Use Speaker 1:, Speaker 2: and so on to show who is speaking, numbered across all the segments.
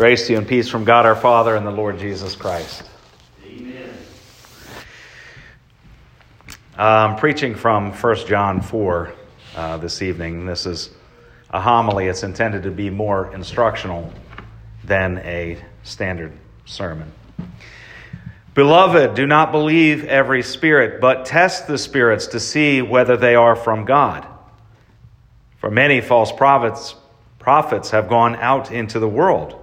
Speaker 1: Grace to you and peace from God our Father and the Lord Jesus Christ. Amen. I'm preaching from 1 John 4 uh, this evening. This is a homily. It's intended to be more instructional than a standard sermon. Beloved, do not believe every spirit, but test the spirits to see whether they are from God. For many false prophets, prophets have gone out into the world.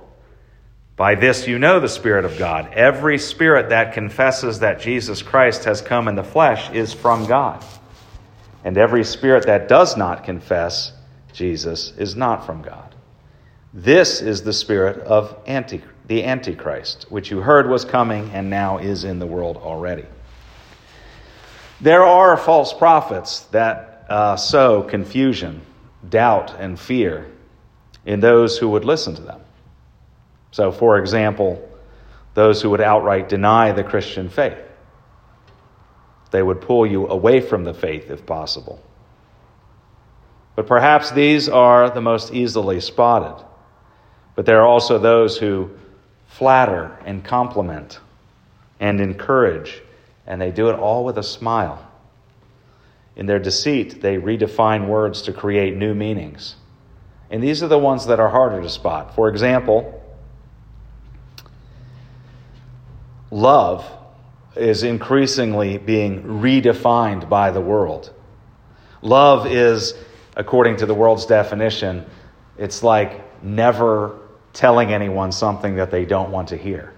Speaker 1: By this you know the Spirit of God. Every spirit that confesses that Jesus Christ has come in the flesh is from God. And every spirit that does not confess Jesus is not from God. This is the spirit of anti, the Antichrist, which you heard was coming and now is in the world already. There are false prophets that uh, sow confusion, doubt, and fear in those who would listen to them. So, for example, those who would outright deny the Christian faith. They would pull you away from the faith if possible. But perhaps these are the most easily spotted. But there are also those who flatter and compliment and encourage, and they do it all with a smile. In their deceit, they redefine words to create new meanings. And these are the ones that are harder to spot. For example, love is increasingly being redefined by the world. Love is, according to the world's definition, it's like never telling anyone something that they don't want to hear.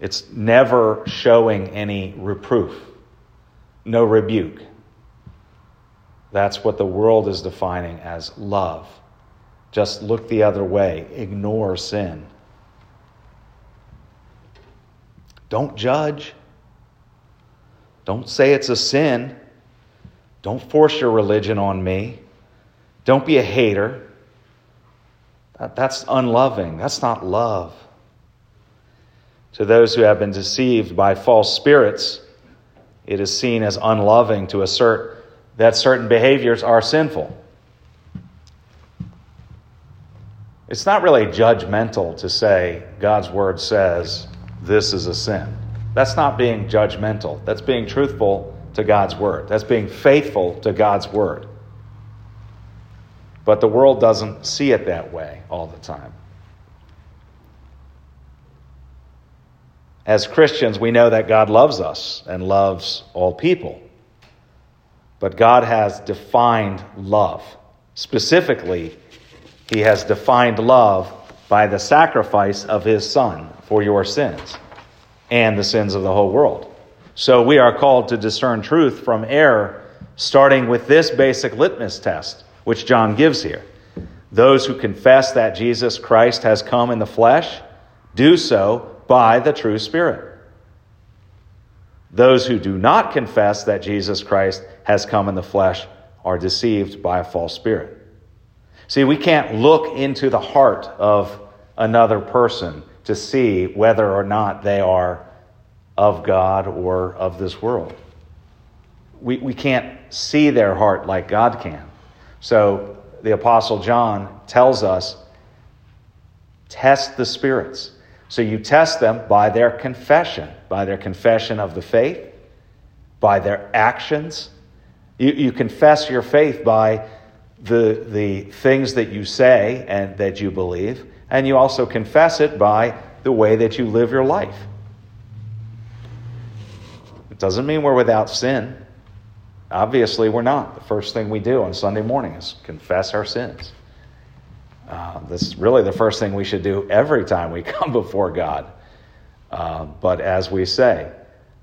Speaker 1: It's never showing any reproof, no rebuke. That's what the world is defining as love. Just look the other way, ignore sin. Don't judge. Don't say it's a sin. Don't force your religion on me. Don't be a hater. That's unloving. That's not love. To those who have been deceived by false spirits, it is seen as unloving to assert that certain behaviors are sinful. It's not really judgmental to say God's word says this is a sin. That's not being judgmental. That's being truthful to God's word. That's being faithful to God's word. But the world doesn't see it that way all the time. As Christians, we know that God loves us and loves all people. But God has defined love. Specifically, He has defined love by the sacrifice of His Son for your sins and the sins of the whole world. So we are called to discern truth from error, starting with this basic litmus test, which John gives here. Those who confess that Jesus Christ has come in the flesh do so by the true Spirit. Those who do not confess that Jesus Christ has come in the flesh are deceived by a false spirit. See, we can't look into the heart of another person to see whether or not they are of God or of this world. We, we can't see their heart like God can. So the Apostle John tells us test the spirits. So you test them by their confession, by their confession of the faith, by their actions. You, you confess your faith by the, the things that you say and that you believe and you also confess it by the way that you live your life. It doesn't mean we're without sin. Obviously, we're not. The first thing we do on Sunday morning is confess our sins. Uh, this is really the first thing we should do every time we come before God. Uh, but as we say,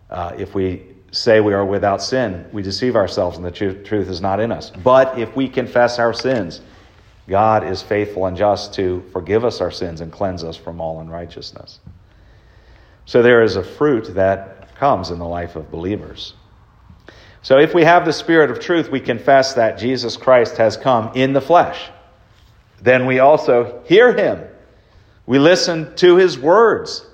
Speaker 1: uh, if we say we are without sin, we deceive ourselves and the truth, truth is not in us. But if we confess our sins, God is faithful and just to forgive us our sins and cleanse us from all unrighteousness. So there is a fruit that comes in the life of believers. So if we have the Spirit of truth, we confess that Jesus Christ has come in the flesh. Then we also hear him. We listen to his words.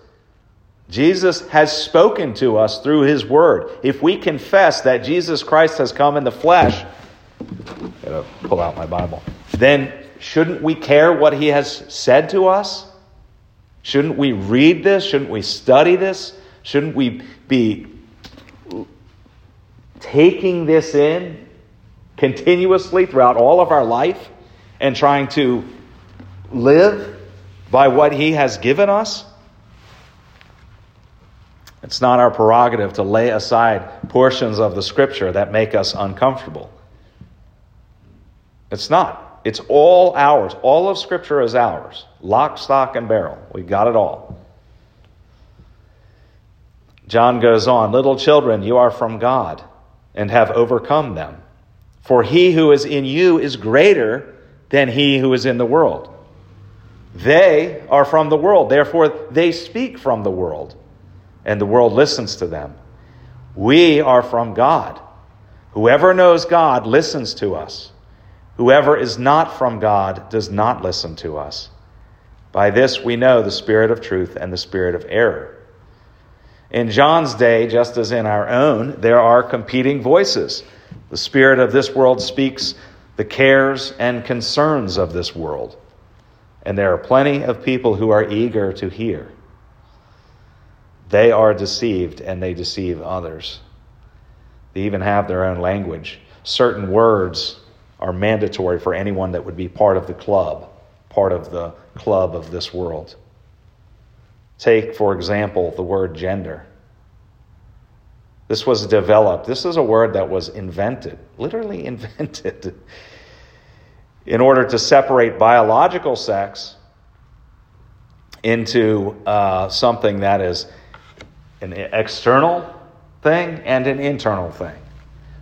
Speaker 1: Jesus has spoken to us through his word. If we confess that Jesus Christ has come in the flesh, gotta pull out my Bible then shouldn't we care what he has said to us? Shouldn't we read this? Shouldn't we study this? Shouldn't we be taking this in continuously throughout all of our life and trying to live by what he has given us? It's not our prerogative to lay aside portions of the scripture that make us uncomfortable. It's not. It's all ours. All of scripture is ours. Lock, stock, and barrel. We've got it all. John goes on Little children, you are from God and have overcome them. For he who is in you is greater than he who is in the world. They are from the world, therefore they speak from the world and the world listens to them. We are from God. Whoever knows God listens to us. Whoever is not from God does not listen to us. By this we know the spirit of truth and the spirit of error. In John's day, just as in our own, there are competing voices. The spirit of this world speaks the cares and concerns of this world. And there are plenty of people who are eager to hear. They are deceived and they deceive others. They even have their own language. Certain words are mandatory for anyone that would be part of the club, part of the club of this world. Take, for example, the word gender. This was developed, this is a word that was invented, literally invented, in order to separate biological sex into uh, something that is an external thing and an internal thing.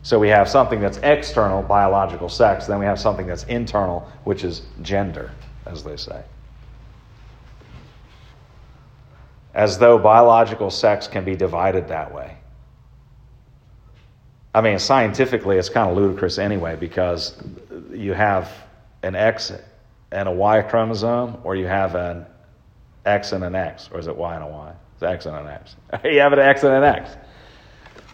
Speaker 1: So we have something that's external, biological sex, then we have something that's internal, which is gender, as they say. As though biological sex can be divided that way. I mean, scientifically, it's kind of ludicrous anyway because you have an X and a Y chromosome, or you have an X and an X, or is it Y and a Y? It's X and an X. you have an X and an X.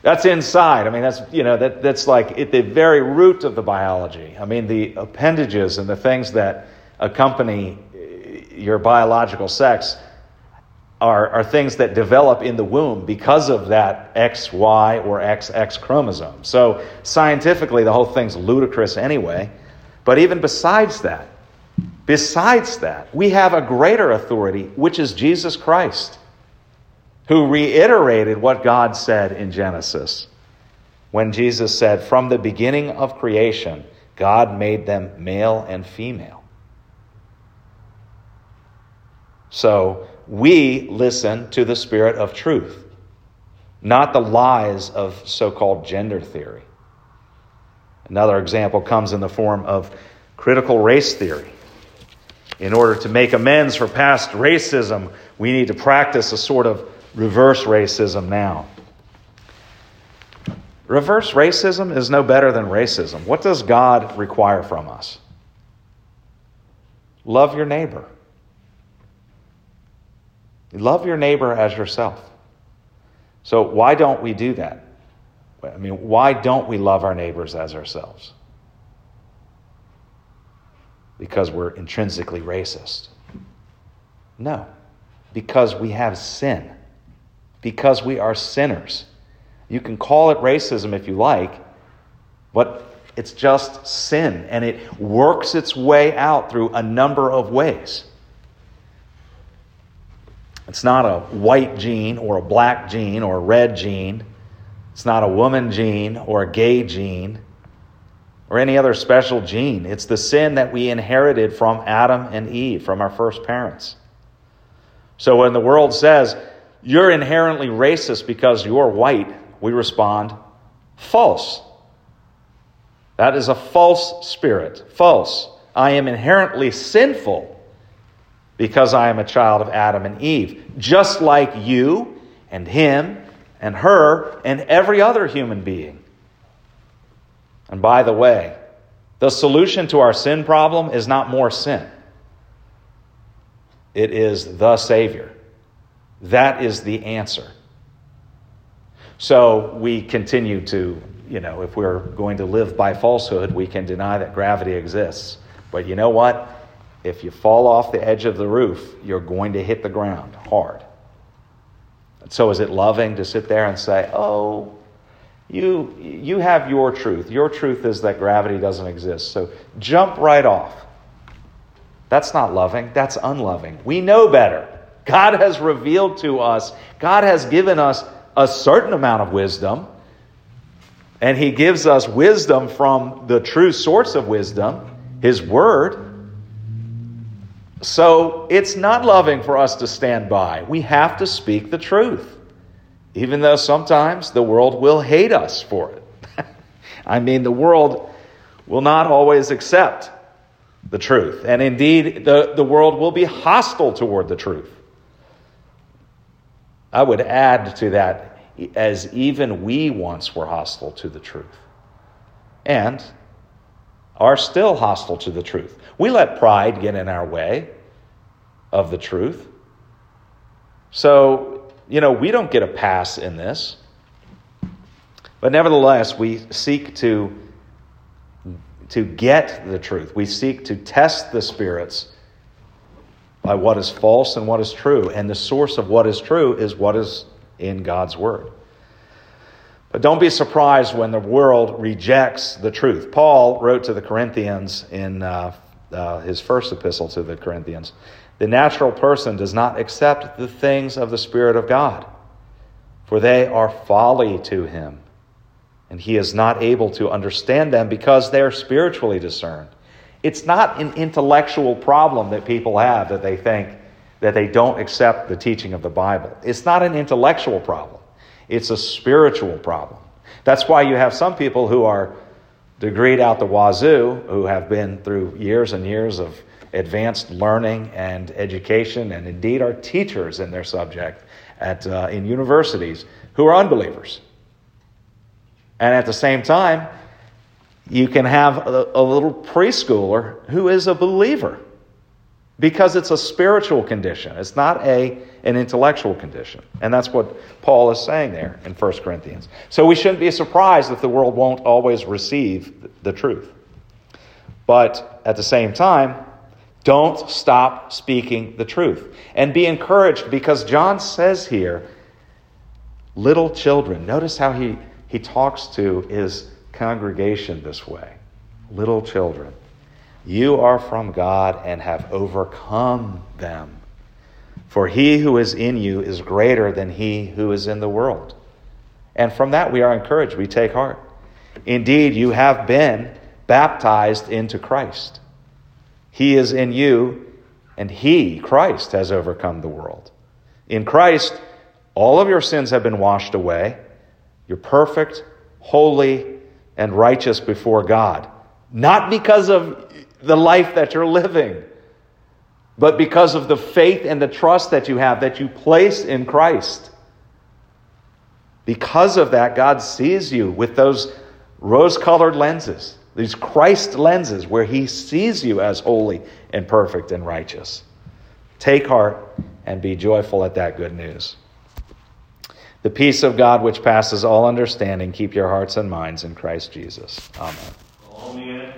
Speaker 1: That's inside. I mean, that's you know that that's like at the very root of the biology. I mean, the appendages and the things that accompany eh, your biological sex are, are things that develop in the womb because of that XY or XX chromosome. So scientifically, the whole thing's ludicrous anyway. But even besides that, besides that, we have a greater authority, which is Jesus Christ who reiterated what God said in Genesis when Jesus said, From the beginning of creation, God made them male and female. So we listen to the spirit of truth, not the lies of so called gender theory. Another example comes in the form of critical race theory. In order to make amends for past racism, we need to practice a sort of reverse racism now. Reverse racism is no better than racism. What does God require from us? Love your neighbor. Love your neighbor as yourself. So, why don't we do that? I mean, why don't we love our neighbors as ourselves? Because we're intrinsically racist. No, because we have sin because we are sinners. You can call it racism if you like, but it's just sin, and it works its way out through a number of ways. It's not a white gene or a black gene or a red gene. It's not a woman gene or a gay gene or any other special gene. It's the sin that we inherited from Adam and Eve, from our first parents. So when the world says, you're inherently racist because you're white, we respond, false. That is a false spirit. False. I am inherently sinful because I am a child of Adam and Eve, just like you and him and her and every other human being. And by the way, the solution to our sin problem is not more sin, it is the Savior. That is the answer. So we continue to, you know, if we're going to live by falsehood, we can deny that gravity exists. But you know what? if you fall off the edge of the roof, you're going to hit the ground hard. So is it loving to sit there and say, "Oh, you you have your truth. Your truth is that gravity doesn't exist. So jump right off." That's not loving, that's unloving. We know better. God has revealed to us, God has given us a certain amount of wisdom, and He gives us wisdom from the true source of wisdom, His Word. So it's not loving for us to stand by. We have to speak the truth, even though sometimes the world will hate us for it. I mean, the world will not always accept the truth. And indeed, the, the world will be hostile toward the truth. I would add to that, as even we once were hostile to the truth and are still hostile to the truth. We let pride get in our way of the truth. So, you know, we don't get a pass in this. But nevertheless, we seek to, to get the truth. We seek to test the spirits by what is false and what is true. And the source of what is true is what is in God's Word. But don't be surprised when the world rejects the truth. Paul wrote to the Corinthians in uh, uh, his first epistle to the Corinthians the natural person does not accept the things of the Spirit of God, for they are folly to him, and he is not able to understand them because they are spiritually discerned. It's not an intellectual problem that people have that they think that they don't accept the teaching of the Bible. It's not an intellectual problem, it's a spiritual problem. That's why you have some people who are degreed out the wazoo, who have been through years and years of advanced learning and education, and indeed are teachers in their subject at, uh, in universities, who are unbelievers. And at the same time, you can have a, a little preschooler who is a believer because it's a spiritual condition. It's not a, an intellectual condition. And that's what Paul is saying there in 1 Corinthians. So we shouldn't be surprised if the world won't always receive the truth. But at the same time, don't stop speaking the truth. And be encouraged because John says here, little children. Notice how he, he talks to his congregation this way Little children, you are from God and have overcome them. For he who is in you is greater than he who is in the world. And from that we are encouraged. We take heart. Indeed, you have been baptized into Christ. He is in you, and he, Christ, has overcome the world. In Christ, all of your sins have been washed away. You're perfect, holy, and righteous before God. Not because of the life that you're living, but because of the faith and the trust that you have, that you place in Christ. Because of that, God sees you with those rose colored lenses, these Christ lenses, where He sees you as holy and perfect and righteous. Take heart and be joyful at that good news. The peace of God, which passes all understanding, keep your hearts and minds in Christ Jesus. Amen. Amen.